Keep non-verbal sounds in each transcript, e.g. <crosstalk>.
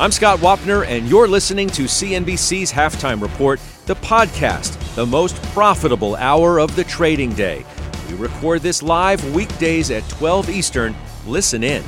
I'm Scott Wapner, and you're listening to CNBC's Halftime Report, the podcast, the most profitable hour of the trading day. We record this live weekdays at 12 Eastern. Listen in.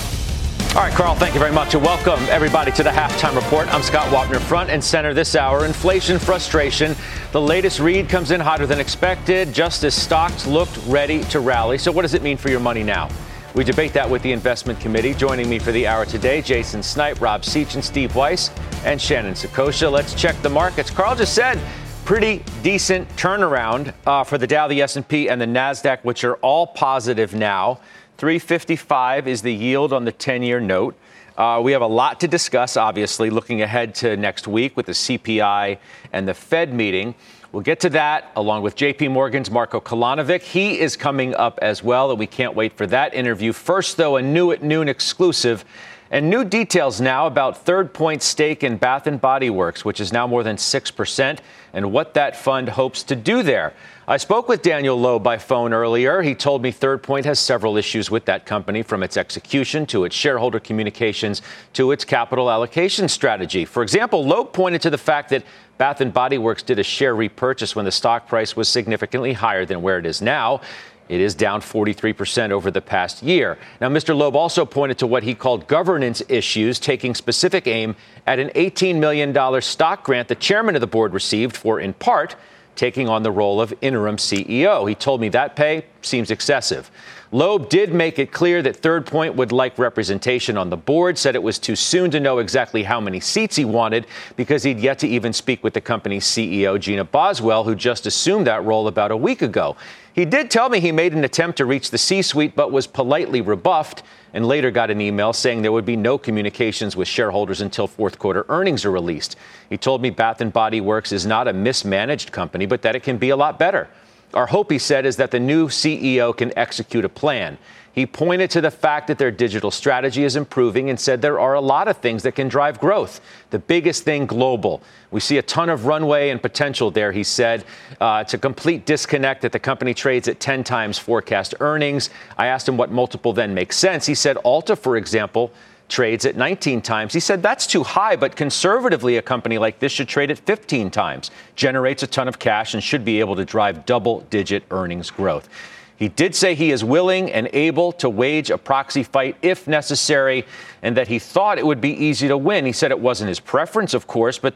All right, Carl, thank you very much. And welcome, everybody, to the halftime report. I'm Scott Wapner, front and center this hour. Inflation, frustration. The latest read comes in hotter than expected, just as stocks looked ready to rally. So, what does it mean for your money now? We debate that with the investment committee. Joining me for the hour today, Jason Snipe, Rob Sechan, Steve Weiss, and Shannon Saccocia. Let's check the markets. Carl just said pretty decent turnaround uh, for the Dow, the S&P, and the Nasdaq, which are all positive now. 355 is the yield on the 10-year note. Uh, we have a lot to discuss, obviously, looking ahead to next week with the CPI and the Fed meeting. We'll get to that along with JP Morgan's Marco Kolanovic. He is coming up as well, and we can't wait for that interview. First, though, a new at noon exclusive and new details now about Third Point stake in Bath and Body Works, which is now more than 6%, and what that fund hopes to do there. I spoke with Daniel Loeb by phone earlier. He told me Third Point has several issues with that company, from its execution to its shareholder communications to its capital allocation strategy. For example, Loeb pointed to the fact that Bath and Body Works did a share repurchase when the stock price was significantly higher than where it is now. It is down 43% over the past year. Now, Mr. Loeb also pointed to what he called governance issues, taking specific aim at an $18 million stock grant the chairman of the board received for, in part, taking on the role of interim CEO. He told me that pay seems excessive. Loeb did make it clear that Third Point would like representation on the board, said it was too soon to know exactly how many seats he wanted because he'd yet to even speak with the company's CEO, Gina Boswell, who just assumed that role about a week ago. He did tell me he made an attempt to reach the C suite, but was politely rebuffed and later got an email saying there would be no communications with shareholders until fourth quarter earnings are released. He told me Bath and Body Works is not a mismanaged company, but that it can be a lot better. Our hope, he said, is that the new CEO can execute a plan. He pointed to the fact that their digital strategy is improving and said there are a lot of things that can drive growth. The biggest thing, global. We see a ton of runway and potential there, he said. Uh, it's a complete disconnect that the company trades at 10 times forecast earnings. I asked him what multiple then makes sense. He said Ulta, for example, trades at 19 times. He said that's too high, but conservatively, a company like this should trade at 15 times, generates a ton of cash, and should be able to drive double digit earnings growth. He did say he is willing and able to wage a proxy fight if necessary, and that he thought it would be easy to win. He said it wasn't his preference, of course, but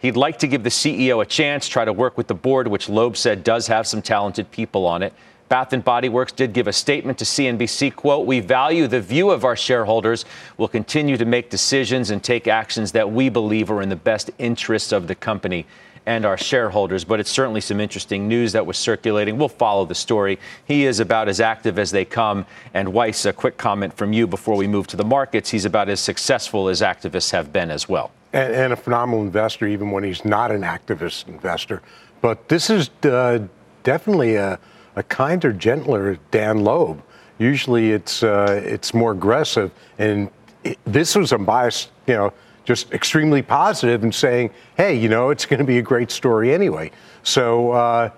he'd like to give the CEO a chance, try to work with the board, which Loeb said does have some talented people on it. Bath and Body Works did give a statement to CNBC, quote, "We value the view of our shareholders. We'll continue to make decisions and take actions that we believe are in the best interests of the company." And our shareholders. But it's certainly some interesting news that was circulating. We'll follow the story. He is about as active as they come. And Weiss, a quick comment from you before we move to the markets. He's about as successful as activists have been as well. And, and a phenomenal investor, even when he's not an activist investor. But this is uh, definitely a a kinder, gentler Dan Loeb. Usually, it's uh, it's more aggressive, and it, this was unbiased, you know, just extremely positive and saying, hey, you know, it's going to be a great story anyway. So uh,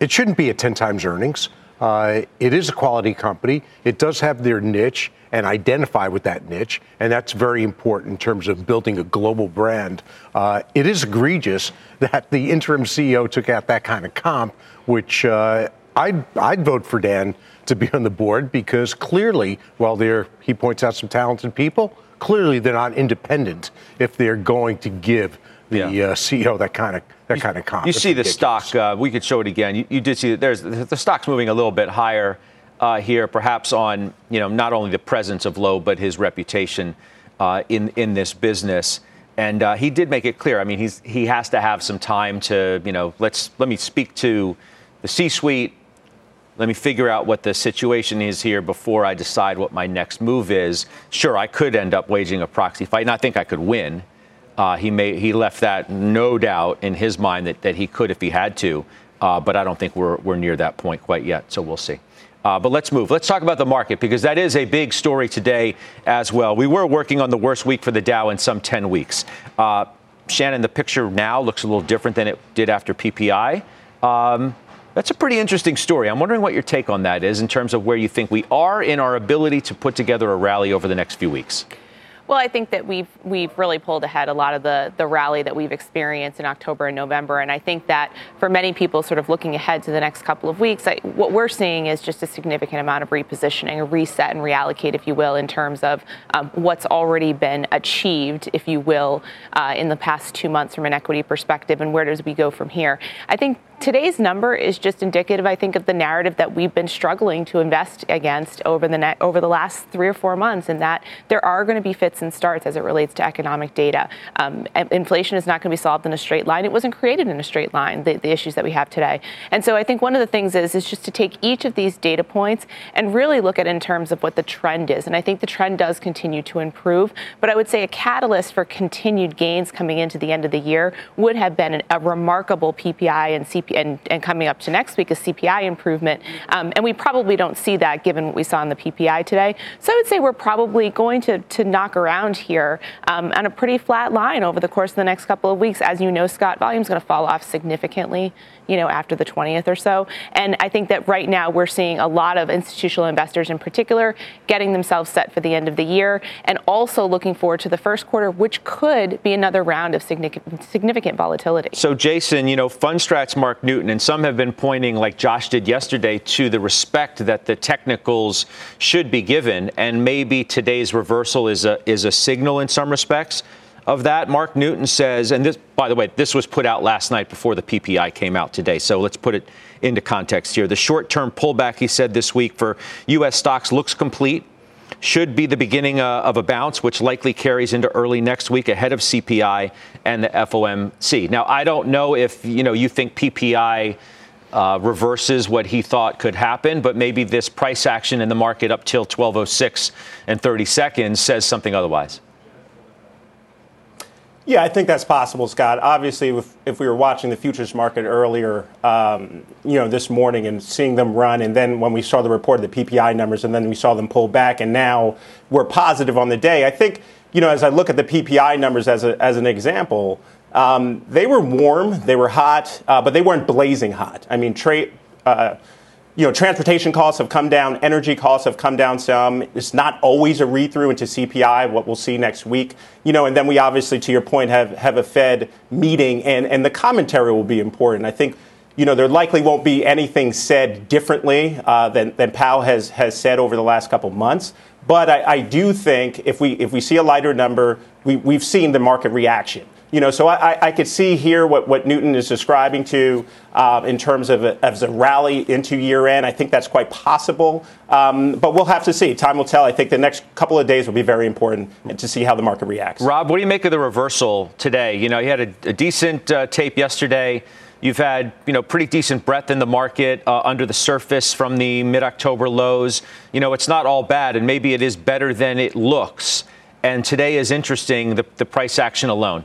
it shouldn't be at 10 times earnings. Uh, it is a quality company. It does have their niche and identify with that niche, and that's very important in terms of building a global brand. Uh, it is egregious that the interim CEO took out that kind of comp, which uh, I'd, I'd vote for Dan to be on the board because clearly, while there he points out some talented people, clearly they're not independent if they're going to give the yeah. uh, CEO that kind of that kind of comp. You see the stock. Uh, we could show it again. You, you, did see that there's the stock's moving a little bit higher uh, here, perhaps on you know not only the presence of Loeb but his reputation uh, in in this business. And uh, he did make it clear. I mean, he's he has to have some time to you know let's let me speak to the C-suite let me figure out what the situation is here before I decide what my next move is. Sure, I could end up waging a proxy fight, and I think I could win. Uh, he may he left that no doubt in his mind that, that he could if he had to, uh, but I don't think we're we're near that point quite yet. So we'll see. Uh, but let's move. Let's talk about the market because that is a big story today as well. We were working on the worst week for the Dow in some 10 weeks. Uh, Shannon, the picture now looks a little different than it did after PPI. Um, that's a pretty interesting story. I'm wondering what your take on that is in terms of where you think we are in our ability to put together a rally over the next few weeks. Well, I think that we've we've really pulled ahead a lot of the the rally that we've experienced in October and November, and I think that for many people, sort of looking ahead to the next couple of weeks, I, what we're seeing is just a significant amount of repositioning, a reset and reallocate, if you will, in terms of um, what's already been achieved, if you will, uh, in the past two months from an equity perspective, and where does we go from here? I think today's number is just indicative, I think, of the narrative that we've been struggling to invest against over the net, over the last three or four months, and that there are going to be fits and starts as it relates to economic data. Um, inflation is not going to be solved in a straight line. It wasn't created in a straight line. The, the issues that we have today, and so I think one of the things is is just to take each of these data points and really look at in terms of what the trend is. And I think the trend does continue to improve. But I would say a catalyst for continued gains coming into the end of the year would have been a remarkable PPI and CPI and, and coming up to next week is CPI improvement. Um, and we probably don't see that given what we saw in the PPI today. So I would say we're probably going to, to knock around here um, on a pretty flat line over the course of the next couple of weeks. As you know, Scott, volume is going to fall off significantly you know, after the 20th or so. And I think that right now we're seeing a lot of institutional investors in particular getting themselves set for the end of the year and also looking forward to the first quarter, which could be another round of significant, volatility. So, Jason, you know, Fundstrat's Mark Newton, and some have been pointing, like Josh did yesterday, to the respect that the technicals should be given. And maybe today's reversal is a, is a signal in some respects of that. Mark Newton says, and this, by the way, this was put out last night before the PPI came out today. So let's put it into context here. The short term pullback, he said this week, for U.S. stocks looks complete. Should be the beginning uh, of a bounce, which likely carries into early next week ahead of CPI and the FOMC. Now, I don't know if you know you think PPI uh, reverses what he thought could happen, but maybe this price action in the market up till 12:06 and 30 seconds says something otherwise. Yeah, I think that's possible, Scott. Obviously, if, if we were watching the futures market earlier, um, you know, this morning and seeing them run, and then when we saw the report of the PPI numbers, and then we saw them pull back, and now we're positive on the day. I think, you know, as I look at the PPI numbers as, a, as an example, um, they were warm, they were hot, uh, but they weren't blazing hot. I mean, trade. Uh, you know, transportation costs have come down, energy costs have come down some. It's not always a read through into CPI, what we'll see next week. You know, and then we obviously, to your point, have, have a Fed meeting, and, and the commentary will be important. I think, you know, there likely won't be anything said differently uh, than, than Powell has, has said over the last couple months. But I, I do think if we, if we see a lighter number, we, we've seen the market reaction you know, so I, I could see here what, what Newton is describing to uh, in terms of a, as a rally into year end. I think that's quite possible, um, but we'll have to see. Time will tell. I think the next couple of days will be very important to see how the market reacts. Rob, what do you make of the reversal today? You know, you had a, a decent uh, tape yesterday. You've had, you know, pretty decent breadth in the market uh, under the surface from the mid-October lows. You know, it's not all bad, and maybe it is better than it looks. And today is interesting, the, the price action alone.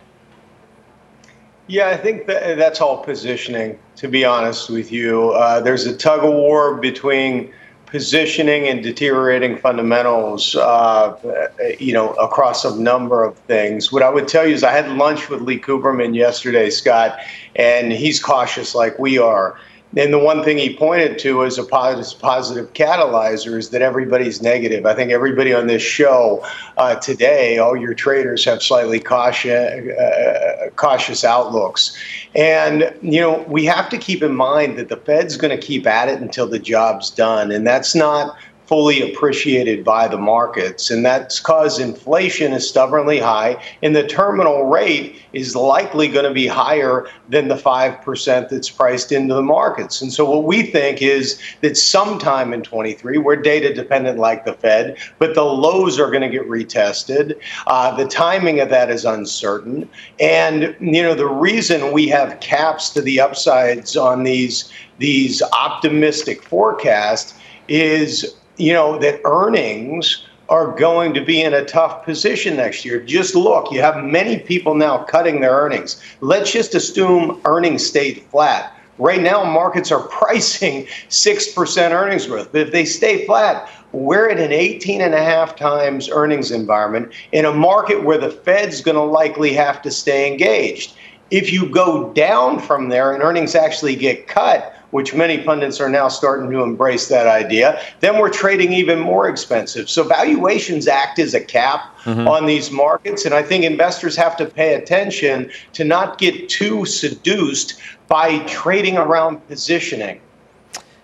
Yeah, I think that that's all positioning. To be honest with you, uh, there's a tug of war between positioning and deteriorating fundamentals. Uh, you know, across a number of things. What I would tell you is, I had lunch with Lee Cooperman yesterday, Scott, and he's cautious like we are. And the one thing he pointed to as a positive, catalyzer is that everybody's negative. I think everybody on this show uh, today, all your traders have slightly cautious, uh, cautious outlooks. And, you know, we have to keep in mind that the Fed's going to keep at it until the job's done. And that's not fully appreciated by the markets. And that's because inflation is stubbornly high, and the terminal rate is likely going to be higher than the 5% that's priced into the markets. And so, what we think is that sometime in 23, we're data dependent like the Fed, but the lows are going to get retested. Uh, the timing of that is uncertain. And, you know, the reason we have caps to the upsides on these, these optimistic forecasts is you know, that earnings are going to be in a tough position next year. Just look, you have many people now cutting their earnings. Let's just assume earnings stay flat. Right now, markets are <laughs> pricing 6% earnings growth. But if they stay flat, we're at an 18 and a half times earnings environment in a market where the Fed's going to likely have to stay engaged. If you go down from there and earnings actually get cut, which many pundits are now starting to embrace that idea, then we're trading even more expensive. So valuations act as a cap mm-hmm. on these markets. And I think investors have to pay attention to not get too seduced by trading around positioning.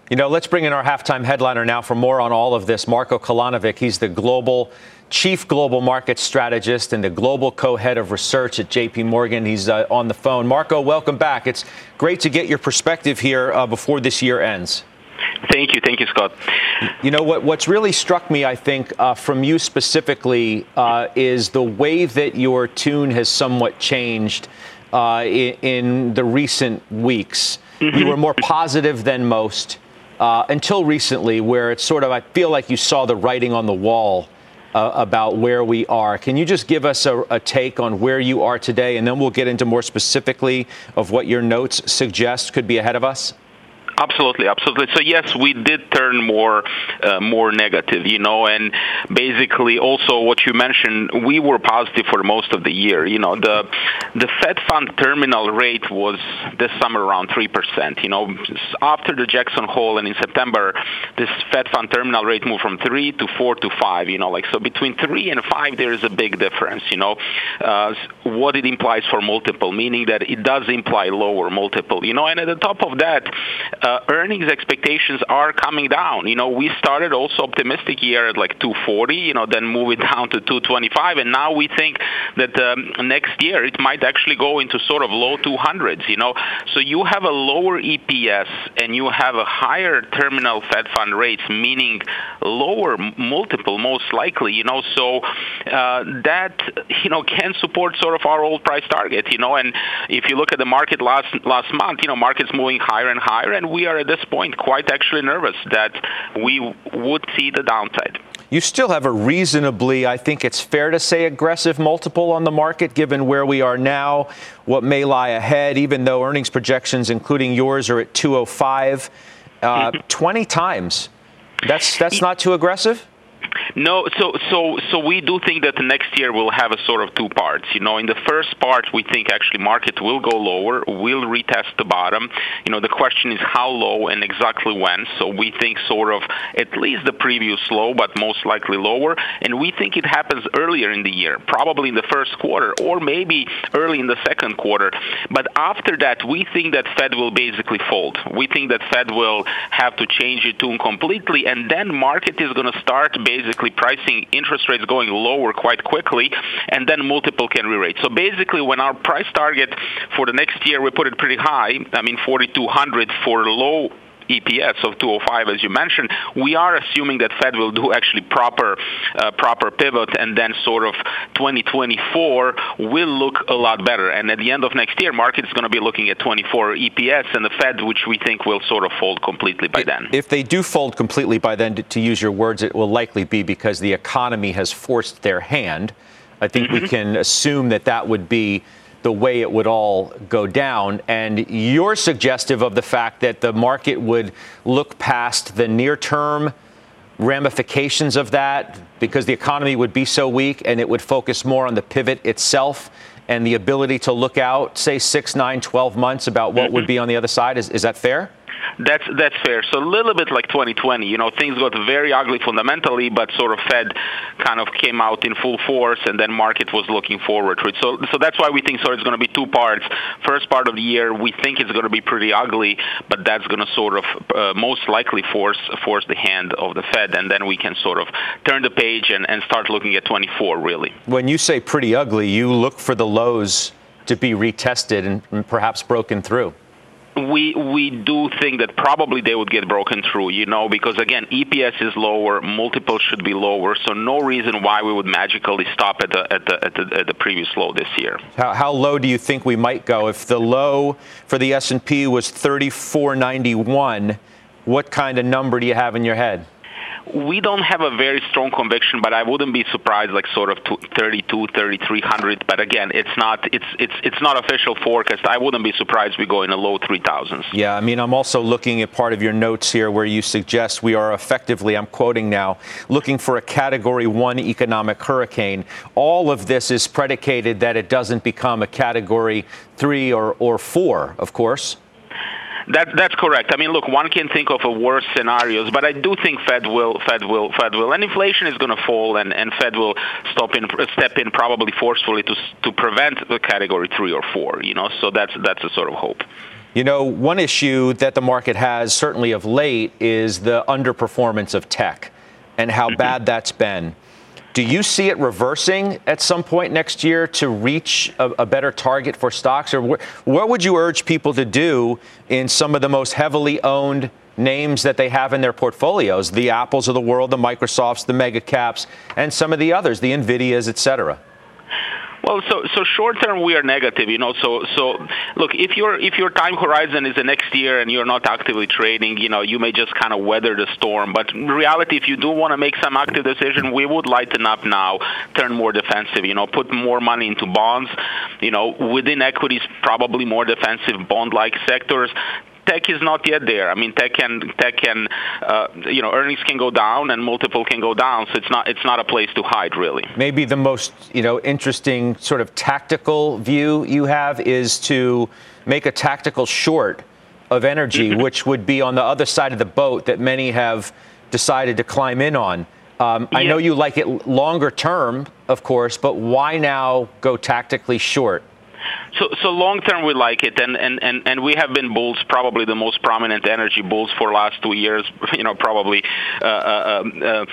You know, let's bring in our halftime headliner now for more on all of this. Marco Kolanovic, he's the global chief global market strategist and the global co-head of research at JP Morgan. He's uh, on the phone. Marco, welcome back. It's great to get your perspective here uh, before this year ends. Thank you. Thank you, Scott. You know, what, what's really struck me, I think, uh, from you specifically, uh, is the way that your tune has somewhat changed uh, in, in, the recent weeks. Mm-hmm. You were more positive than most. Uh, until recently, where it's sort of, I feel like you saw the writing on the wall uh, about where we are. Can you just give us a, a, take on where you are today, and then we'll get into more specifically of what your notes suggest could be ahead of us? Absolutely, absolutely. So yes, we did turn more uh, more negative, you know, and basically also what you mentioned, we were positive for most of the year. You know, the the Fed fund terminal rate was this summer around three percent. You know, after the Jackson Hole and in September, this Fed fund terminal rate moved from three to four to five. You know, like so between three and five, there is a big difference. You know, uh, what it implies for multiple, meaning that it does imply lower multiple. You know, and at the top of that uh, earnings expectations are coming down. You know, we started also optimistic year at like 240, you know, then move it <laughs> down to 225, and now we think that um, next year it might actually go into sort of low 200s. You know, so you have a lower EPS and you have a higher terminal Fed fund rates, meaning lower multiple most likely. You know, so uh, that you know can support sort of our old price target. You know, and if you look at the market last last month, you know, markets moving higher and higher, and we are at this point quite actually nervous that we would see the downside. You still have a reasonably, I think it's fair to say, aggressive multiple on the market given where we are now, what may lie ahead, even though earnings projections, including yours, are at 205. Uh, mm-hmm. <laughs> 20 times. That's, that's not too aggressive? No, so so so we do think that next year we'll have a sort of two parts. You know, in the first part, we think actually market will go lower, will retest the bottom. You know, the question is how low and exactly when. So we think sort of at least the previous low, but most likely lower. And we think it happens earlier in the year, probably in the first quarter or maybe early in the second quarter. But after that, we think that Fed will basically fold. We think that Fed will have to change its tune completely, and then market is going to start basically basically pricing interest rates going lower quite quickly, and then multiple can re-rate. So basically, when our price target for the next year, we put it pretty high. I mean, 4,200 for low EPS of 205, as you mentioned, we are assuming that Fed will do actually proper uh, proper pivot, and then sort of 2024 will look a lot better. And at the end of next year, market is going to be looking at 24 EPS, and the Fed, which we think will sort of fold completely by then. If they do fold completely by then, to, to use your words, it will likely be because the economy has forced their hand. I think mm-hmm. we can assume that that would be the way it would all go down. And you're suggestive of the fact that the market would look past the near term ramifications of that because the economy would be so weak and it would focus more on the pivot itself and the ability to look out, say, six, nine, 12 months about what would be on the other side. Is, is that fair? That's that's fair. So a little bit like 2020, you know, things got very ugly fundamentally, but sort of Fed kind of came out in full force, and then market was looking forward to it. So so that's why we think so. It's going to be two parts. First part of the year, we think it's going to be pretty ugly, but that's going to sort of uh, most likely force force the hand of the Fed, and then we can sort of turn the page and, and start looking at 24. Really. When you say pretty ugly, you look for the lows to be retested and perhaps broken through we we do think that probably they would get broken through, you know, because again, EPS is lower, multiples should be lower, so no reason why we would magically stop at the at the at the, at the previous low this year. How, how low do you think we might go? If the low for the S&P was 3491, what kind of number do you have in your head? We don't have a very strong conviction, but I wouldn't be surprised, like sort of 32, 3300. But again, it's not it's it's it's not official forecast. I wouldn't be surprised we go in the low 3000s. Yeah, I mean, I'm also looking at part of your notes here where you suggest we are effectively, I'm quoting now, looking for a Category One economic hurricane. All of this is predicated that it doesn't become a Category Three or or Four, of course. That, that's correct. I mean, look, one can think of a worse scenarios, but I do think Fed will, Fed will, Fed will, and inflation is going to fall, and, and Fed will stop in, step in probably forcefully to to prevent the category three or four. You know, so that's that's a sort of hope. You know, one issue that the market has certainly of late is the underperformance of tech and how mm-hmm. bad that's been. Do you see it reversing at some point next year to reach a, a better target for stocks? Or wh- what would you urge people to do in some of the most heavily owned names that they have in their portfolios? The Apples of the world, the Microsofts, the mega caps, and some of the others, the Nvidias, et cetera. Well, so so short term we are negative, you know. So so look, if your if your time horizon is the next year and you're not actively trading, you know, you may just kind of weather the storm. But reality, if you do want to make some active decision, we would lighten up now, turn more defensive, you know, put more money into bonds, you know, within equities, probably more defensive bond-like sectors tech is not yet there. I mean, tech can tech can uh, you know earnings can go down and multiple can go down, so it's not it's not a place to hide really. Maybe the most you know interesting sort of tactical view you have is to make a tactical short of energy, mm-hmm. which would be on the other side of the boat that many have decided to climb in on. Um, yeah. I know you like it longer term, of course, but why now go tactically short? So, so long term, we like it, and, we have been bulls, probably the most prominent energy bulls for last two years. <laughs> You know, probably uh, uh, um, uh,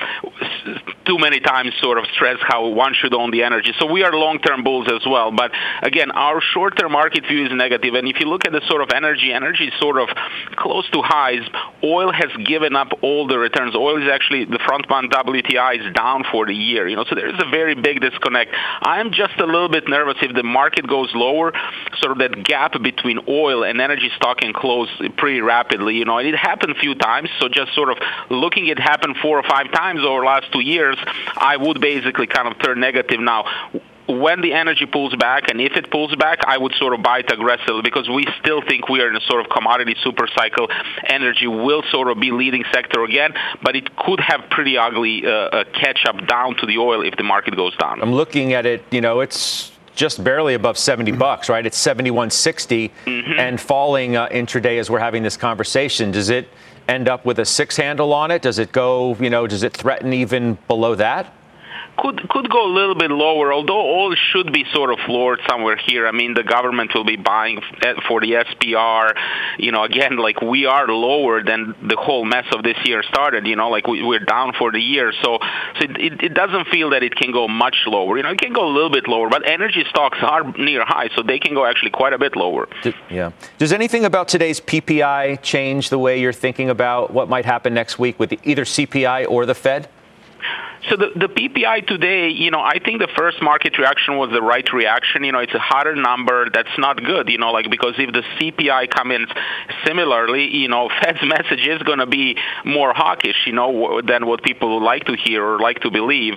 too many times sort of stress how one should own the energy. So we are long term bulls as well. But again, our short term market view is negative. And if you look at the sort of energy, energy is sort of close to highs. Oil has given up all the returns. Oil is actually the front month WTI is down for the year. You know, so there is a very big disconnect. I'm just a little bit nervous if the market goes lower sort of that gap between oil and energy stock can close pretty rapidly. You know, and it happened a few times. So just sort of looking it happen four or five times over the last two years, I would basically kind of turn negative now when the energy pulls back, and if it pulls back, I would sort of buy it aggressively because we still think we are in a sort of commodity super cycle. Energy will sort of be leading sector again, but it could have pretty ugly uh, catch up down to the oil if the market goes down. I'm looking at it. You know, it's just barely above 70 bucks, right? It's 71.60 mm-hmm. and falling uh, intraday as we're having this conversation. Does it end up with a six handle on it? Does it go, you know, does it threaten even below that? Could could go a little bit lower, although all should be sort of floored somewhere here. I mean, the government will be buying eh, for the SPR. You know, again, like we are lower than the whole mess of this year started. You know, like we, we're down for the year, so so it, it doesn't feel that it can go much lower. You know, it can go a little bit lower, but energy stocks are near high, so they can go actually quite a bit lower. Yeah. Does anything about today's PPI change the way you're thinking about what might happen next week with either CPI or the Fed? So the, the PPI today, you know, I think the first market reaction was the right reaction. You know, it's a harder number. That's not good, you know, like because if the CPI comes in similarly, you know, <laughs> Fed's message is going to be more hawkish, you know, than what people would like to hear or like to believe.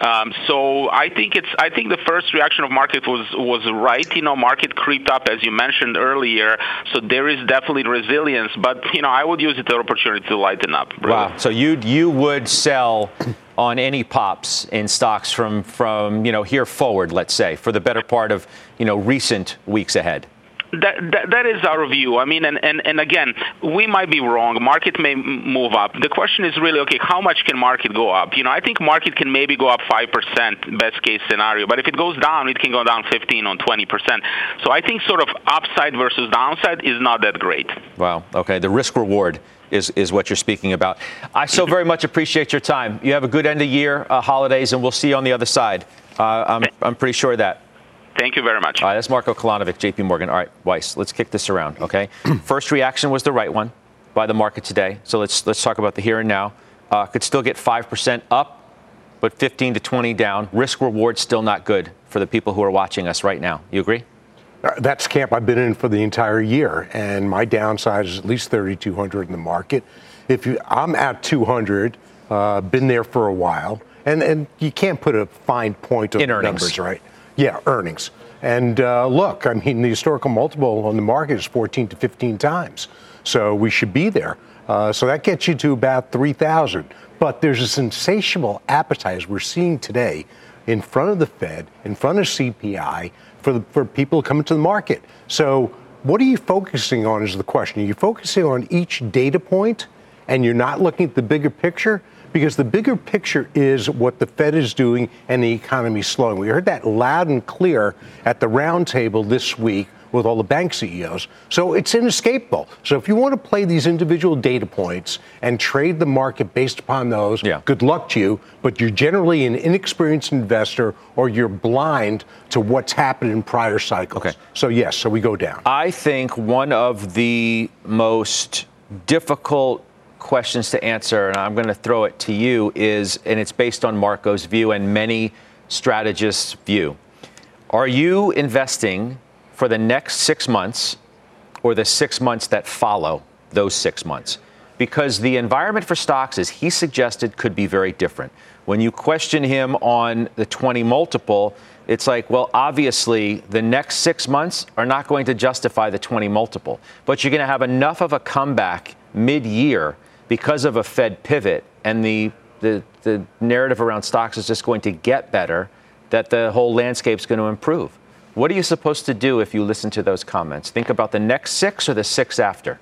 Um, so I think it's I think the first reaction of market was was right. You know, market creeped up as you mentioned earlier. So there is definitely resilience, but you know, I would use it as an opportunity to lighten up. Really. Wow. So you you would sell on any pops in stocks from from you know here forward, let's say, for the better part of you know recent weeks ahead? That, that, that is our view. I mean, and, and, and again, we might be wrong. Market may move up. The question is really, okay, how much can market go up? You know, I think market can maybe go up 5%, best case scenario. But if it goes down, it can go down 15 or 20%. So I think sort of upside versus downside is not that great. Wow. Okay. The risk reward is, is what you're speaking about. I so very much appreciate your time. You have a good end of year, uh, holidays, and we'll see you on the other side. Uh, I'm, I'm pretty sure of that. Thank you very much. All right, that's Marco Kolanovic, JP Morgan. All right, Weiss, let's kick this around, <clears throat> okay? First reaction was the right one by the market today. So let's let's talk about the here and now. Uh, could still get 5% up, but 15 to 20 down. Risk reward still not good for the people who are watching us right now. You agree? Uh, that's camp I've been in for the entire year, and my downside is at least 3,200 in the market. If you, I'm at 200, uh, been there for a while, and and you can't put a fine point earnings. numbers, right? Yeah, earnings. And uh, look, I mean, the historical multiple on the market is 14 to 15 times, so we should be there. Uh, so that gets you to about 3,000. But there's a sensational appetite, as we're seeing today, in front of the Fed, in front of CPI, for, the, for people coming to the market. So, what are you focusing on is the question. Are you focusing on each data point and you're not looking at the bigger picture? Because the bigger picture is what the Fed is doing and the economy slowing. We heard that loud and clear at the roundtable this week with all the bank CEOs. So it's inescapable. So if you want to play these individual data points and trade the market based upon those, Yeah. good luck to you. But you're generally an inexperienced investor or you're blind to what's happened in prior cycles. Okay. So yes, so we go down. I think one of the most difficult questions to answer, and I'm going to throw it to you, is, and it's based on Marco's view and many strategists' view. Are you investing for the next six months or the six months that follow those six months? Because the environment for stocks, as he suggested, could be very different. When you question him on the 20 multiple, it's like, well, obviously, the next six months are not going to justify the 20 multiple. But you're going to have enough of a comeback mid year because of a Fed pivot and the, the, the narrative around stocks is just going to get better that the whole landscape's going to improve. What are you supposed to do if you listen to those comments? Think about the next six or the six after?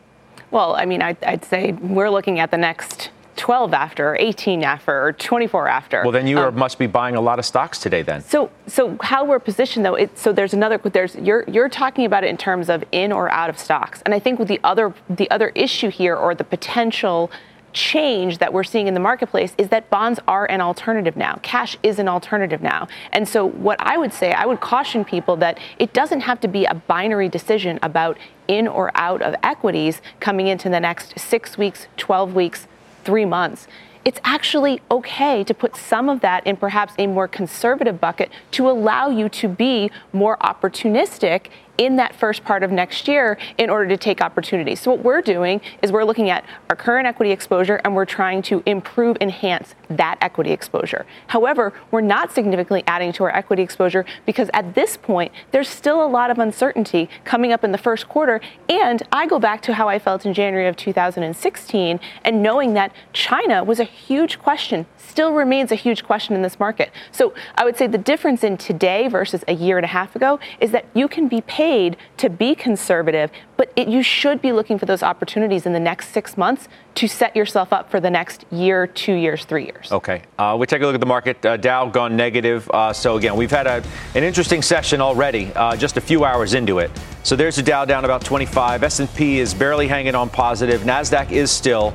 Well, I mean, I'd, I'd say we're looking at the next 12 after, or 18 after, or 24 after. Well, then you are, Um, must be buying a lot of stocks today then. So, so how we're positioned though, it, so there's another, there's you're you're talking about it in terms of in or out of stocks, and I think with the other the other issue here or the potential change that we're seeing in the marketplace is that bonds are an alternative now. Cash is an alternative now. And so what I would say, I would caution people that it doesn't have to be a binary decision about in or out of equities coming into the next 6 weeks, 12 weeks, 3 months it's actually okay to put some of that in perhaps a more conservative bucket to allow you to be more opportunistic in that first part of next year in order to take opportunities. So what we're doing is we're looking at our current equity exposure and we're trying to improve, enhance that equity exposure. However, we're not significantly adding to our equity exposure because at this point, there's still a lot of uncertainty coming up in the first quarter. And I go back to how I felt in January of 2016 and knowing that China was a huge question, still remains a huge question in this market. So I would say the difference in today versus a year and a half ago is that you can be paid to be conservative, but it, you should be looking for those opportunities in the next six months to set yourself up for the next year, two years, three years. Okay. Uh, we take a look at the market. Uh, Dow gone negative. Uh, so again, we've had a, an interesting session already, uh, just a few hours into it. So there's the Dow down about 25. S&P is barely hanging on positive. Nasdaq is still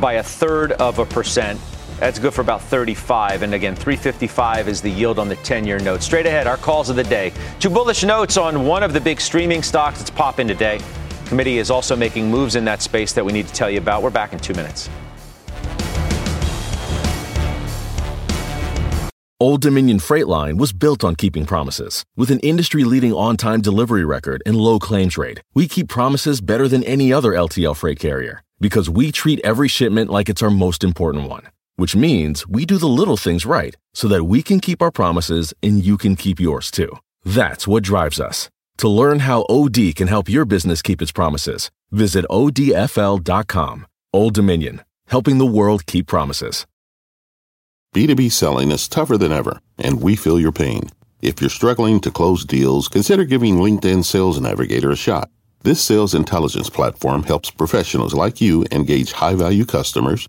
by a third of a percent. That's good for about 35. And again, 355 is the yield on the 10-year note. Straight ahead, our calls of the day. Two bullish notes on one of the big streaming stocks that's popping today. Committee is also making moves in that space that we need to tell you about. We're back in two minutes. Old Dominion Freight Line was built on keeping promises. With an industry leading on time delivery record and low claims rate, we keep promises better than any other LTL freight carrier because we treat every shipment like it's our most important one. Which means we do the little things right so that we can keep our promises and you can keep yours too. That's what drives us. To learn how OD can help your business keep its promises, visit odfl.com. Old Dominion, helping the world keep promises. B2B selling is tougher than ever, and we feel your pain. If you're struggling to close deals, consider giving LinkedIn Sales Navigator a shot. This sales intelligence platform helps professionals like you engage high value customers,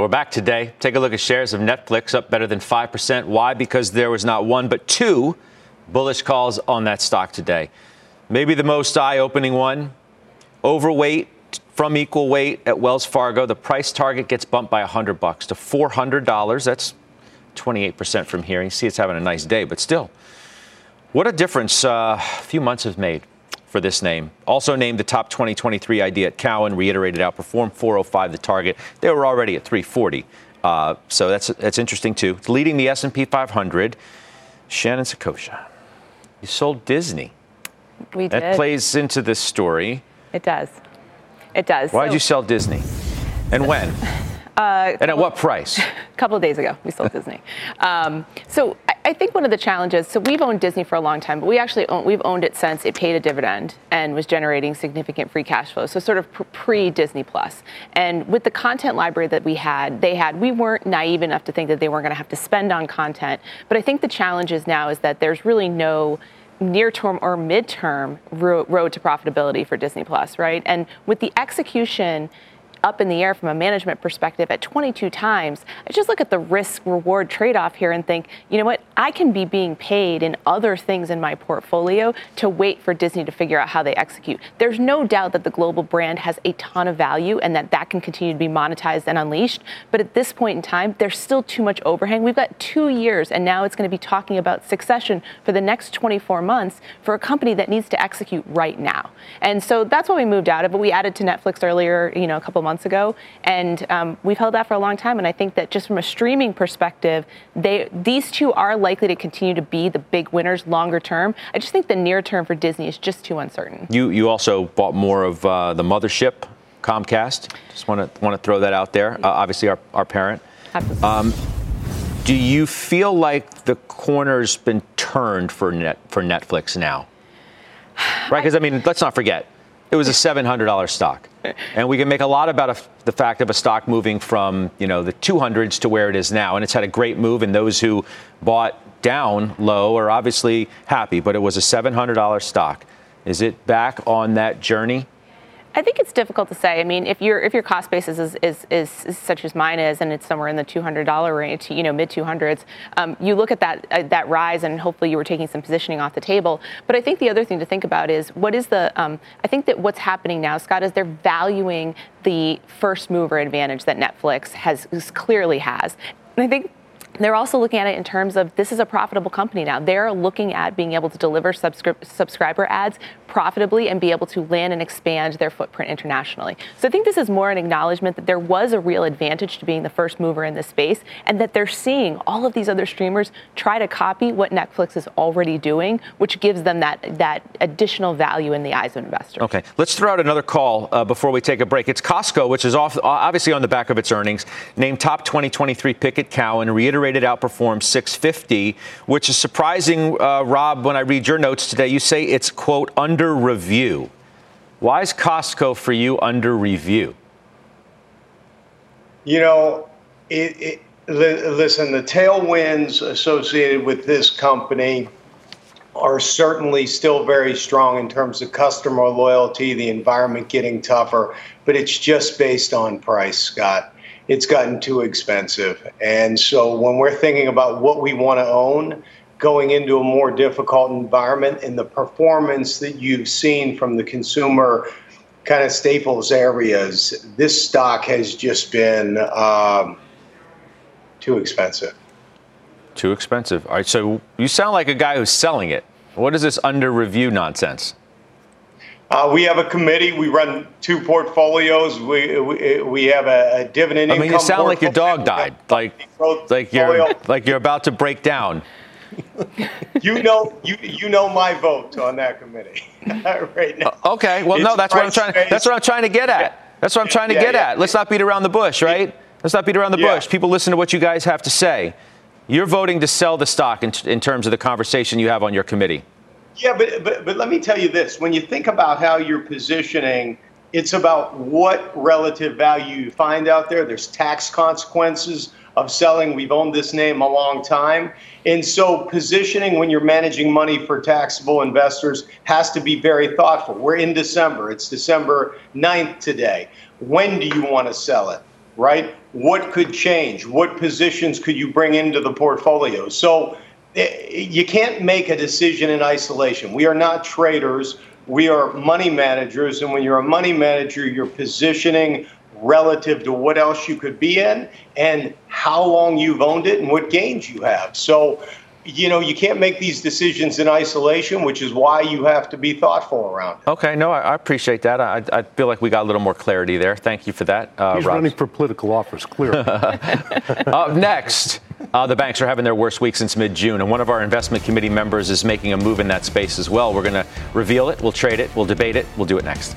We're back today. Take a look at shares of Netflix up better than 5%. Why? Because there was not one, but two bullish calls on that stock today. Maybe the most eye opening one overweight from equal weight at Wells Fargo. The price target gets bumped by 100 bucks to $400. That's 28% from here. You see it's having a nice day, but still. What a difference uh, a few months have made for this name. Also named the top 2023 idea at Cowen, reiterated outperformed 405 the target. They were already at 340. Uh, so that's that's interesting too. It's leading the S&P 500. Shannon Saccocia, you sold Disney. We did. That plays into this story. It does. It does. Why so, did you sell Disney? And when? <laughs> Uh, and at what price? A <laughs> couple of days ago, we sold Disney. Um, so I, think one of the challenges. So we've owned Disney for a long time, but we actually own, we've owned it since it paid a dividend and was generating significant free cash flow. So sort of pre Disney Plus. And with the content library that we had, they had we weren't naive enough to think that they weren't going to have to spend on content. But I think the challenge is now is that there's really no near term or midterm road to profitability for Disney Plus, right? And with the execution up in the air from a management perspective at 22 times, I just look at the risk reward trade off here and think, you know what, I can be being paid in other things in my portfolio to wait for Disney to figure out how they execute. There's no doubt that the global brand has a ton of value and that that can continue to be monetized and unleashed. But at this point in time, there's still too much overhang. We've got two years, and now it's going to be talking about succession for the next 24 months for a company that needs to execute right now. And so that's why we moved out of it. We added to Netflix earlier, you know, a couple months months ago, and um, we've held that for a long time. And I think that just from a streaming perspective, they these two are likely to continue to be the big winners longer term. I just think the near term for Disney is just too uncertain. You you also bought more of uh, the mothership, Comcast. Just want to want to throw that out there. Uh, obviously, our our parent. Um, do you feel like the corner's been turned for net for Netflix now? <sighs> Right, because I mean, let's not forget it was a $700 stock. And we can make a lot about a, the fact of a stock moving from, you know, the 200s to where it is now. And it's had a great move, and those who bought down low are obviously happy, but it was a $700 stock. Is it back on that journey? I think it's difficult to say. I mean, if your if your cost basis is, is, is, is such as mine is, and it's somewhere in the two hundred dollar range, you know, mid two hundreds, um, you look at that uh, that rise, and hopefully you were taking some positioning off the table. But I think the other thing to think about is what is the um, I think that what's happening now, Scott, is they're valuing the first mover advantage that Netflix has clearly has. And I think they're also looking at it in terms of this is a profitable company now. They're looking at being able to deliver subscri- subscriber ads profitably and be able to land and expand their footprint internationally. So I think this is more an acknowledgement that there was a real advantage to being the first mover in this space and that they're seeing all of these other streamers try to copy what Netflix is already doing, which gives them that, that additional value in the eyes of investors. Okay, let's throw out another call uh, before we take a break. It's Costco, which is off, obviously on the back of its earnings, named top 2023 pick at and reiterated rated outperformed 650, which is surprising, uh, Rob, when I read your notes today. You say it's, quote, under review. Why is Costco for you under review? You know, it, it, listen, the tailwinds associated with this company are certainly still very strong in terms of customer loyalty, the environment getting tougher, but it's just based on price, Scott it's gotten too expensive. And so when we're thinking about what we want to own, going into a more difficult environment and the performance that you've seen from the consumer kind of staples areas, this stock has just been um, too expensive. Too expensive. All right, so you sound like a guy who's selling it. What is this under review nonsense? Uh, we have a committee. We run two portfolios. We we, we have a, a dividend. I mean, you sound like your dog died. Like like you're like you're about to break down. <laughs> you know, you you know my vote on that committee <laughs> right now. Uh, okay, well, it's no, that's what I'm trying. That's what I'm trying to get at. That's what I'm trying to yeah, get yeah, at. Let's not beat around the bush, right? Let's not beat around the bush. People listen to what you guys have to say. You're voting to sell the stock in, in terms of the conversation you have on your committee. Yeah, but, but but let me tell you this: when you think about how you're positioning, it's about what relative value you find out there. There's tax consequences of selling. We've owned this name a long time, and so positioning when you're managing money for taxable investors has to be very thoughtful. We're in December. It's December 9th today. When do you want to sell it? Right? What could change? What positions could you bring into the portfolio? So Eh, you can't make a decision in isolation. We are not traders. We are money managers. And when you're a money manager, you're positioning relative to what else you could be in and how long you've owned it and what gains you have. So, you know, you can't make these decisions in isolation, which is why you have to be thoughtful around it. Okay, no, I, I appreciate that. I, I, feel like we got a little more clarity there. Thank you for that. Uh, He's Rob. running for political office, clearly. <laughs> Up next. Uh, the banks are having their worst week since mid June, and one of our investment committee members is making a move in that space as well. We're going to reveal it, we'll trade it, we'll debate it, we'll do it next.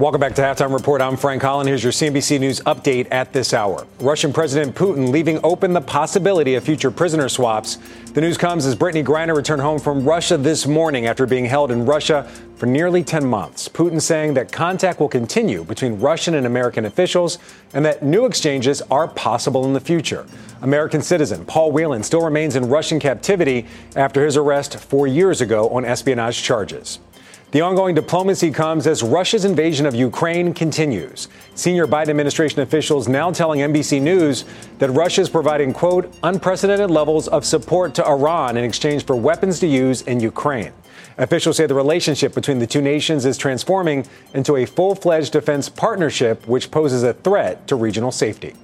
Welcome back to Halftime Report. I'm Frank Holland. Here's your CNBC News update at this hour. Russian President Putin leaving open the possibility of future prisoner swaps. The news comes as Brittney Griner returned home from Russia this morning after being held in Russia for nearly 10 months. Putin saying that contact will continue between Russian and American officials and that new exchanges are possible in the future. American citizen Paul Whelan still remains in Russian captivity after his arrest four years ago on espionage charges. The ongoing diplomacy comes as Russia's invasion of Ukraine continues. Senior Biden administration officials now telling NBC News that Russia is providing, quote, unprecedented levels of support to Iran in exchange for weapons to use in Ukraine. Officials say the relationship between the two nations is transforming into a full fledged defense partnership, which poses a threat to regional safety.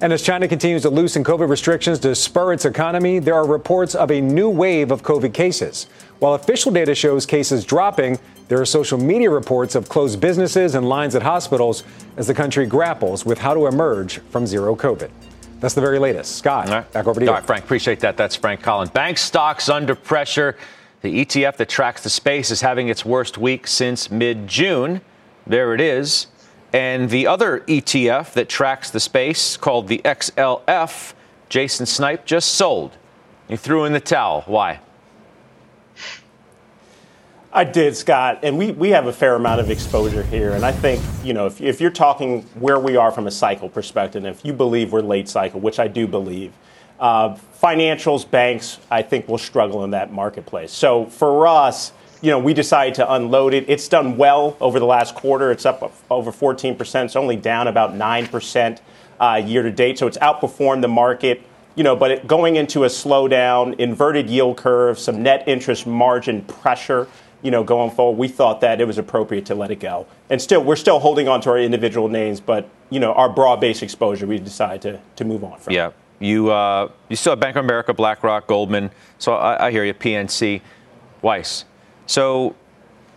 And as China continues to loosen COVID restrictions to spur its economy, there are reports of a new wave of COVID cases. While official data shows cases dropping, there are social media reports of closed businesses and lines at hospitals as the country grapples with how to emerge from zero COVID. That's the very latest. Scott, right. back over to you. All right, Frank, appreciate that. That's Frank Collins. Bank stocks under pressure. The ETF that tracks the space is having its worst week since mid June. There it is. And the other ETF that tracks the space, called the XLF, Jason Snipe just sold. He threw in the towel. Why? I did, Scott, and we, we have a fair amount of exposure here. And I think, you know, if, if you're talking where we are from a cycle perspective, if you believe we're late cycle, which I do believe, uh, financials, banks, I think will struggle in that marketplace. So for us, you know, we decided to unload it. It's done well over the last quarter. It's up over 14%. It's only down about 9% uh, year to date. So it's outperformed the market you know, but it, going into a slowdown, inverted yield curve, some net interest margin pressure, you know, going forward, we thought that it was appropriate to let it go. And still, we're still holding on to our individual names, but you know, our broad-based exposure, we decided to to move on from. Yeah, you uh, you still have Bank of America, BlackRock, Goldman. So I, I hear you, PNC, Weiss. So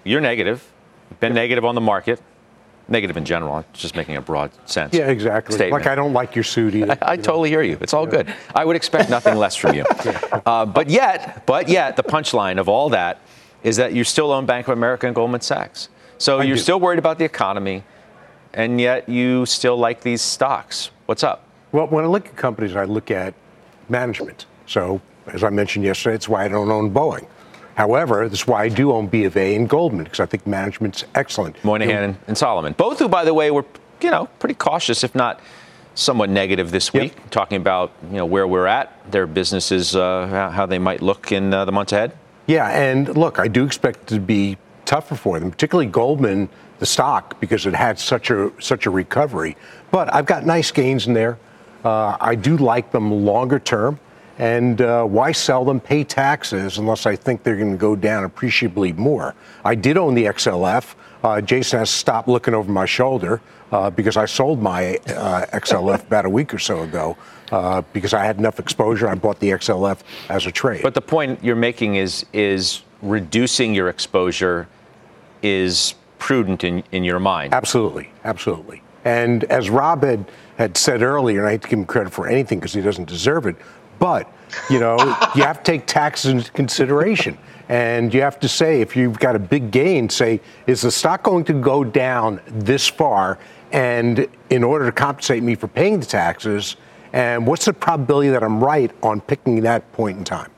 you're negative, been negative on the market. negative in general. I'm just making a broad sense. Yeah, exactly. Statement. Like I don't like your suit either. I, <laughs> I totally hear you. It's all good. I would expect nothing less from you. <laughs> Uh, but yet, but yet, the punchline of all that is that you still own Bank of America and Goldman Sachs. So I you're do. still worried about the economy, and yet you still like these stocks. What's up? Well, when I look at companies, I look at management. So, as I mentioned yesterday, it's why I don't own Boeing. However, that's why I do own B of A and Goldman because I think management's excellent. Moynihan and, and Solomon, both who, by the way, were you know pretty cautious, if not somewhat negative this week, talking about you know where we're at, their businesses, uh, how- how they might look in uh, the months ahead. Yeah, and look, I do expect it to be tougher for them, particularly Goldman, the stock, because it had such a such a recovery. But I've got nice gains in there. Uh, I do like them longer term. And uh, why sell them, pay taxes, unless I think they're going to go down appreciably more? I did own the XLF. Uh, Jason has stopped looking over my shoulder uh, because I sold my uh, XLF <laughs> about a week or so ago uh, because I had enough exposure. I bought the XLF as a trade. But the point you're making is is reducing your exposure is prudent in, in your mind. Absolutely, absolutely. And as Rob had, had said earlier, and I hate to give him credit for anything because he doesn't deserve it, but you know, you have to take taxes into consideration. And you have to say, if you've got a big gain, say, is the stock going to go down this far? And in order to compensate me for paying the taxes, and what's the probability that I'm right on picking that point in time?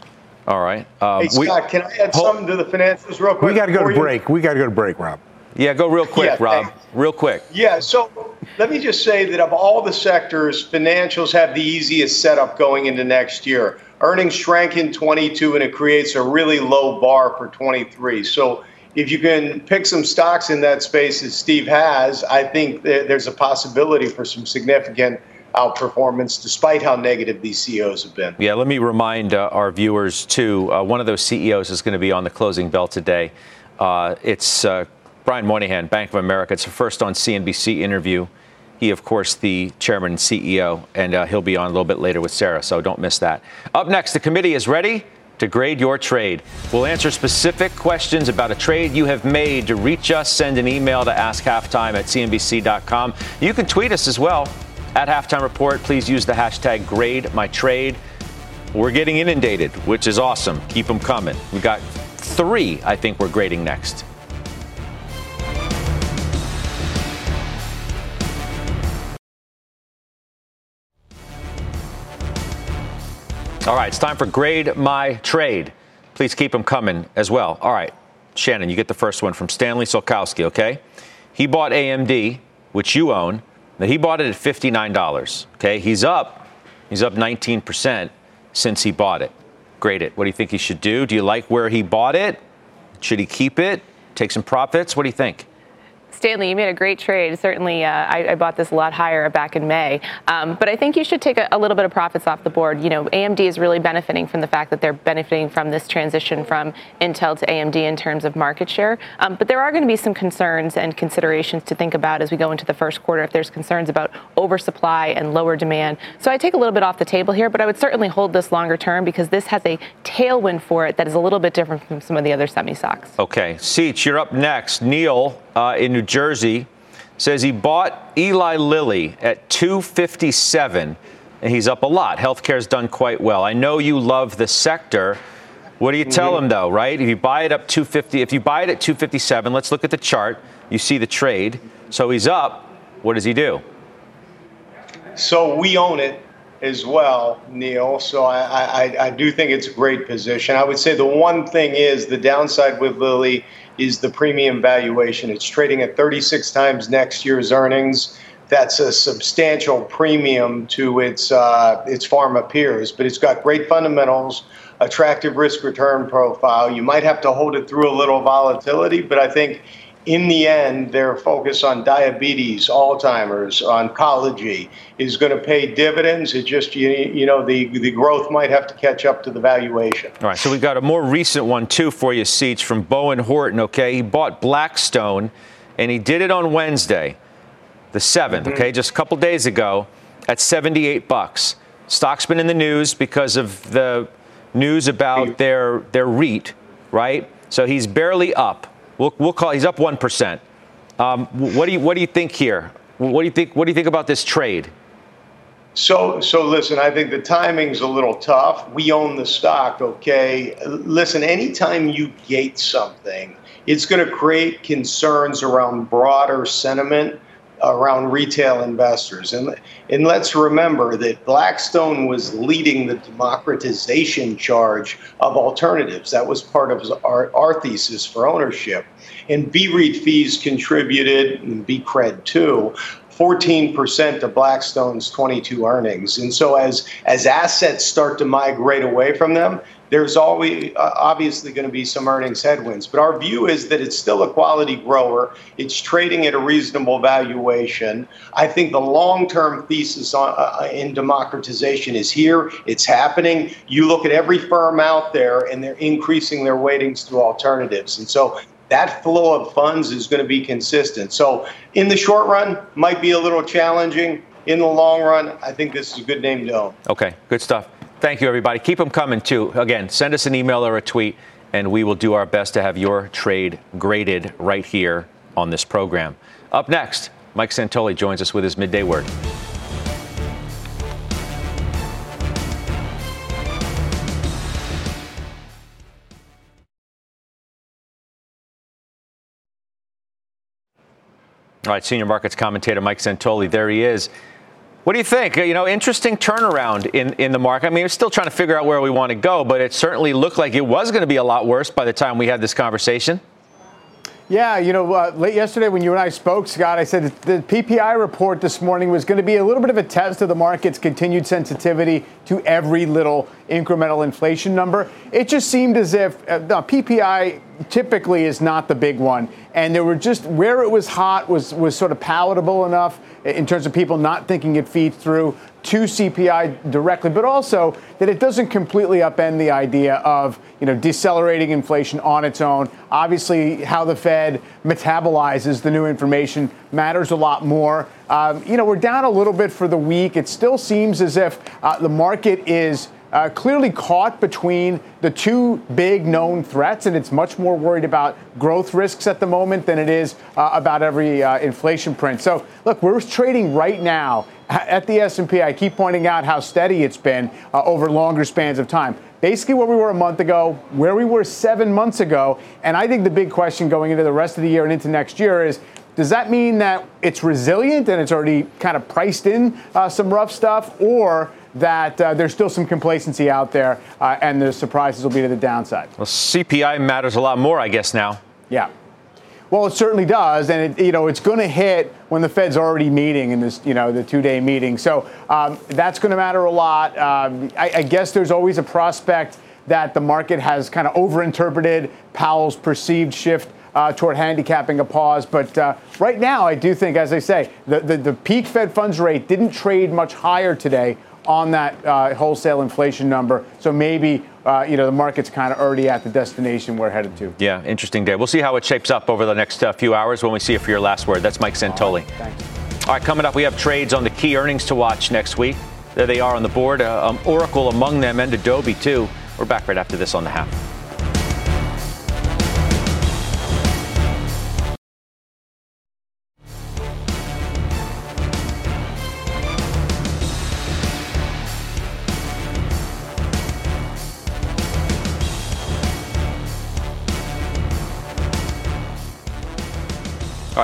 All right. Um, Hey, Scott, can I add something to the finances real quick? We got to go before to you- break. We got to go to break, Rob. Yeah, go real quick, Yeah, Rob. thanks. Real quick. Yeah, so let me just say that of all the sectors, financials have the easiest setup going into next year. Earnings shrank in 22 and it creates a really low bar for 23. So if you can pick some stocks in that space as Steve has, I think there's a possibility for some significant outperformance despite how negative these CEOs have been. Yeah, let me remind uh, our viewers too. Uh, one of those CEOs is going to be on the closing bell today. Uh, it's uh, Brian Moynihan, Bank of America. It's the first on CNBC interview. He, of course, the chairman and CEO, and uh, he'll be on a little bit later with Sarah, so don't miss that. Up next, the committee is ready to grade your trade. We'll answer specific questions about a trade you have made. To reach us, send an email to askhalftime at cnbc.com. You can tweet us as well at halftime report. Please use the hashtag grade my trade. We're getting inundated, which is awesome. Keep them coming. We got three, I think, we're grading next. All right, it's time for grade my trade. Please keep them coming as well. All right, Shannon, you get the first one from Stanley Solkowski, okay? He bought AMD, which you own. Now, he bought it at $59, okay? He's up. He's up 19% since he bought it. Grade it. What do you think he should do? Do you like where he bought it? Should he keep it? Take some profits? What do you think? Stanley, you made a great trade. Certainly, uh, I, I bought this a lot higher back in May. Um, but I think you should take a, a little bit of profits off the board. You know, AMD is really benefiting from the fact that they're benefiting from this transition from Intel to AMD in terms of market share. Um, but there are going to be some concerns and considerations to think about as we go into the first quarter if there's concerns about oversupply and lower demand. So I take a little bit off the table here, but I would certainly hold this longer term because this has a tailwind for it that is a little bit different from some of the other semi stocks. Okay, Seach, you're up next. Neil uh, in New Jersey says he bought Eli Lilly at 257, and he's up a lot. Healthcare's done quite well. I know you love the sector. What do you tell him though, right? If you buy it up 250, if you buy it at 257, let's look at the chart. You see the trade. So he's up. What does he do? So we own it as well, Neil. So I, I, I do think it's a great position. I would say the one thing is the downside with Lilly is the premium valuation. It's trading at 36 times next year's earnings. That's a substantial premium to its uh, its pharma peers, but it's got great fundamentals, attractive risk return profile. You might have to hold it through a little volatility, but I think in the end, their focus on diabetes, Alzheimer's, oncology is going to pay dividends. It just, you, you know, the, the growth might have to catch up to the valuation. All right, so we've got a more recent one too for you, Seats from Bowen Horton. Okay, he bought Blackstone, and he did it on Wednesday, the 7th. Mm-hmm. Okay, just a couple days ago, at 78 bucks. Stock's been in the news because of the news about their their REIT, right? So he's barely up. We'll, we'll call he's up one percent. Um, what do you what do you think here? What do you think? What do you think about this trade? So, so listen, I think the timing's a little tough. We own the stock, okay? Listen, anytime you gate something, it's going to create concerns around broader sentiment around retail investors. And, and let's remember that Blackstone was leading the democratization charge of alternatives. That was part of our, our thesis for ownership. And BREIT fees contributed, and BCRED too, 14% of Blackstone's 22 earnings. And so as as assets start to migrate away from them, there's always uh, obviously going to be some earnings headwinds. But our view is that it's still a quality grower. It's trading at a reasonable valuation. I think the long-term thesis on, uh, uh in democratization is here. It's happening. You look at every firm out there, and they're increasing their weightings to alternatives. And so that flow of funds is going to be consistent. So in the short run, might be a little challenging. In the long run, I think this is a good name to own. Okay, good stuff. Thank you, everybody. Keep them coming, too. Again, send us an email or a tweet, and we will do our best to have your trade graded right here on this program. Up next, Mike Santoli joins us with his midday word. All right, senior markets commentator Mike Santoli, there he is. What do you think? You know, interesting turnaround in, in the market. I mean, we're still trying to figure out where we want to go, but it certainly looked like it was going to be a lot worse by the time we had this conversation. Yeah, you know, uh, late yesterday when you and I spoke, Scott, I said the PPI report this morning was going to be a little bit of a test of the market's continued sensitivity to every little incremental inflation number. It just seemed as if uh, PPI typically is not the big one, and there were just where it was hot was was sort of palatable enough in terms of people not thinking it feeds through to CPI directly, but also that it doesn't completely upend the idea of you know decelerating inflation on its own. Obviously, how the Fed metabolizes the new information matters a lot more. Um, you know, we're down a little bit for the week. It still seems as if uh, the market is uh, clearly caught between the two big known threats, and it's much more worried about growth risks at the moment than it is uh, about every uh, inflation print. So, look, we're trading right now at the S&P. I keep pointing out how steady it's been uh, over longer spans of time. Basically, where we were a month ago, where we were seven months ago, and I think the big question going into the rest of the year and into next year is does that mean that it's resilient and it's already kind of priced in uh, some rough stuff, or that uh, there's still some complacency out there, uh, and the surprises will be to the downside. Well, CPI matters a lot more, I guess, now. Yeah. Well, it certainly does, and it, you know it's going to hit when the Fed's already meeting in this, you know, the two-day meeting. So um, that's going to matter a lot. Um, I, I guess there's always a prospect that the market has kind of overinterpreted Powell's perceived shift uh, toward handicapping a pause. But uh, right now, I do think, as I say, the, the, the, peak Fed funds rate didn't trade much higher today on that uh, wholesale inflation number. So maybe uh, you know the market's kind of already at the destination we're headed to. Yeah, interesting day. We'll see how it shapes up over the next uh, few hours when we see it for your last word. That's Mike Santoli. All right. All right, coming up, we have trades on the key earnings to watch next week. There they are on the board. Uh, um, Oracle among them, and Adobe too. We're back right after this on the half.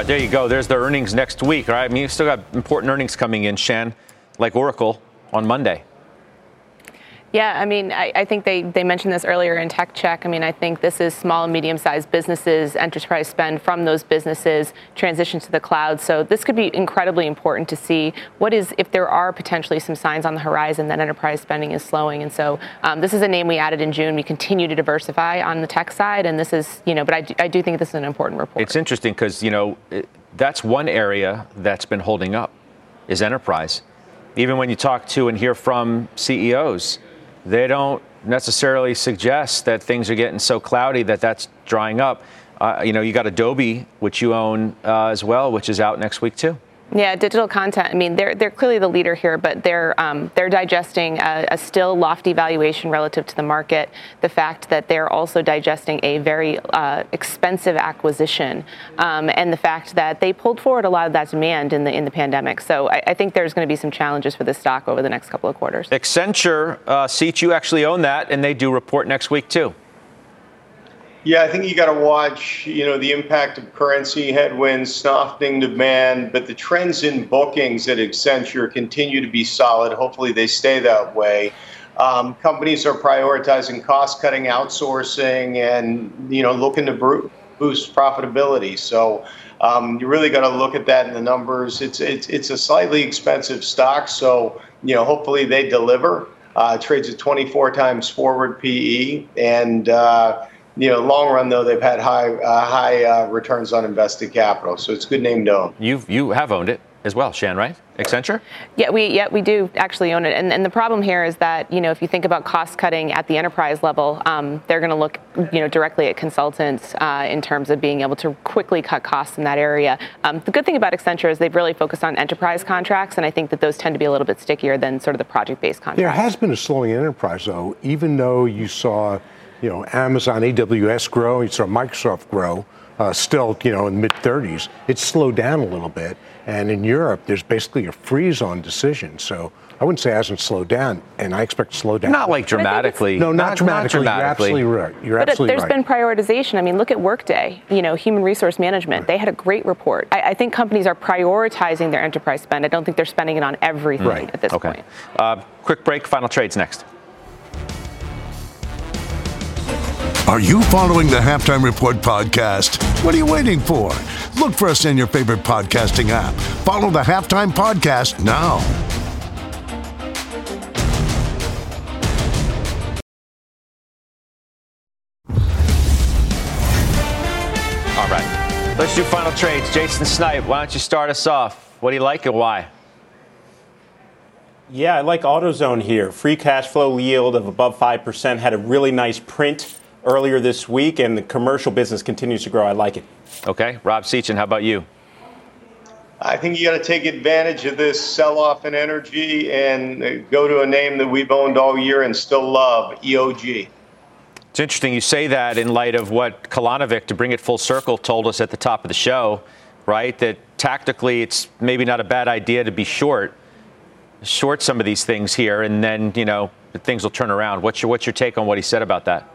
Right, there you go. There's the earnings next week. All right, I mean, you still got important earnings coming in, Shan, like Oracle on Monday. Yeah, I mean, I, I, think they, they mentioned this earlier in Tech Check. I mean, I think this is small and medium sized businesses, enterprise spend from those businesses transition to the cloud. So this could be incredibly important to see what is, if there are potentially some signs on the horizon that enterprise spending is slowing. And so um, this is a name we added in June. We continue to diversify on the tech side. And this is, you know, but I do, I do think this is an important report. It's interesting because, you know, that's one area that's been holding up is enterprise. Even when you talk to and hear from CEOs, they don't necessarily suggest that things are getting so cloudy that that's drying up. Uh, you know, you got Adobe, which you own uh, as well, which is out next week too. Yeah, digital content. I mean, they're they're clearly the leader here, but they're um, they're digesting a, a, still lofty valuation relative to the market. The fact that they're also digesting a very uh, expensive acquisition, um, and the fact that they pulled forward a lot of that demand in the in the pandemic. So I, I think there's going to be some challenges for this stock over the next couple of quarters. Accenture, uh, seats you actually own that, and they do report next week too. Yeah, I think you got to watch, you know, the impact of currency headwinds, softening demand, but the trends in bookings at Accenture continue to be solid. Hopefully, they stay that way. Um, companies are prioritizing cost-cutting, outsourcing, and you know, looking to boost profitability. So. Um, you really got to look at that in the numbers. It's it's it's a slightly expensive stock, so you know hopefully they deliver. Uh, trades at 24 times forward PE, and uh, you know, long run though, they've had high uh, high uh, returns on invested capital, so it's a good name to own. You you have owned it as well, Shan, right? Accenture? Yeah, we yeah we do actually own it, and, and the problem here is that you know if you think about cost cutting at the enterprise level, um, they're going to look you know directly at consultants uh, in terms of being able to quickly cut costs in that area. Um, the good thing about Accenture is they've really focused on enterprise contracts, and I think that those tend to be a little bit stickier than sort of the project-based contracts. There has been a slowing in enterprise though, even though you saw you know, Amazon, AWS grow, you saw Microsoft grow, uh, still, you know, in mid 30s. It's slowed down a little bit. And in Europe, there's basically a freeze on decisions. So I wouldn't say it hasn't slowed down, and I expect to slow down. Not like dramatically. No, not, not dramatically. Not dramatically. You're absolutely right. You're but absolutely there's right. been prioritization. I mean, look at Workday. You know, human resource management. Right. They had a great report. I, I, think companies are prioritizing their enterprise spend. I don't think they're spending it on everything right. at this okay. point. Uh, quick break. Final trades next. Are you following the Halftime Report podcast? What are you waiting for? Look for us in your favorite podcasting app. Follow the Halftime Podcast now. All right. Let's do final trades. Jason Snipe, why don't you start us off? What do you like and why? Yeah, I like AutoZone here. Free cash flow yield of above 5% had a really nice print earlier this week, and the commercial business continues to grow. I like it. Okay. Rob Sechan, how about you? I think you got to take advantage of this sell off in energy and uh, go to a name that we've owned all year and still love EOG. It's interesting you say that in light of what Kolanovic, to bring it full circle, told us at the top of the show, right? That tactically it's maybe not a bad idea to be short, short some of these things here, and then, you know, things will turn around. What's your, what's your take on what he said about that?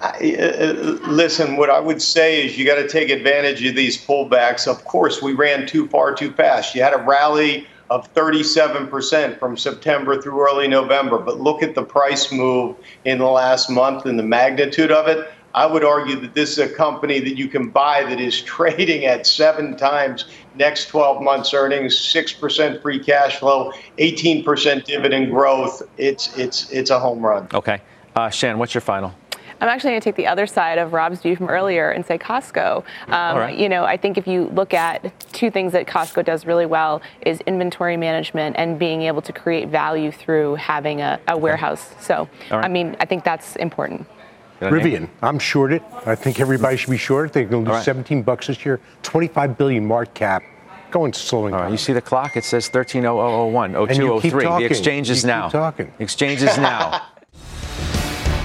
Uh, listen, what I would say is you got to take advantage of these pullbacks. Of course, we ran too far too fast. You had a rally of 37% from September through early November, but look at the price move in the last month and the magnitude of it. I would argue that this is a company that you can buy that is <laughs> trading at seven times next 12 months earnings, 6% free cash flow, 18% dividend growth. It's it's it's a home run. Okay. Uh, Shan, what's your final? I'm actually going to take the other side of Rob's view from earlier and say Costco. Um, right. You know, I think if you look at two things that Costco does really well is inventory management and being able to create value through having a, a warehouse. So, right. I mean, I think that's important. Rivian, I'm short it. I think everybody should be shorted. They're going to lose right. 17 bucks this year, 25 billion market cap. Going slowing down. You see the clock? It says 130001, 0203. The exchange is you now. Talking. exchange is now. <laughs>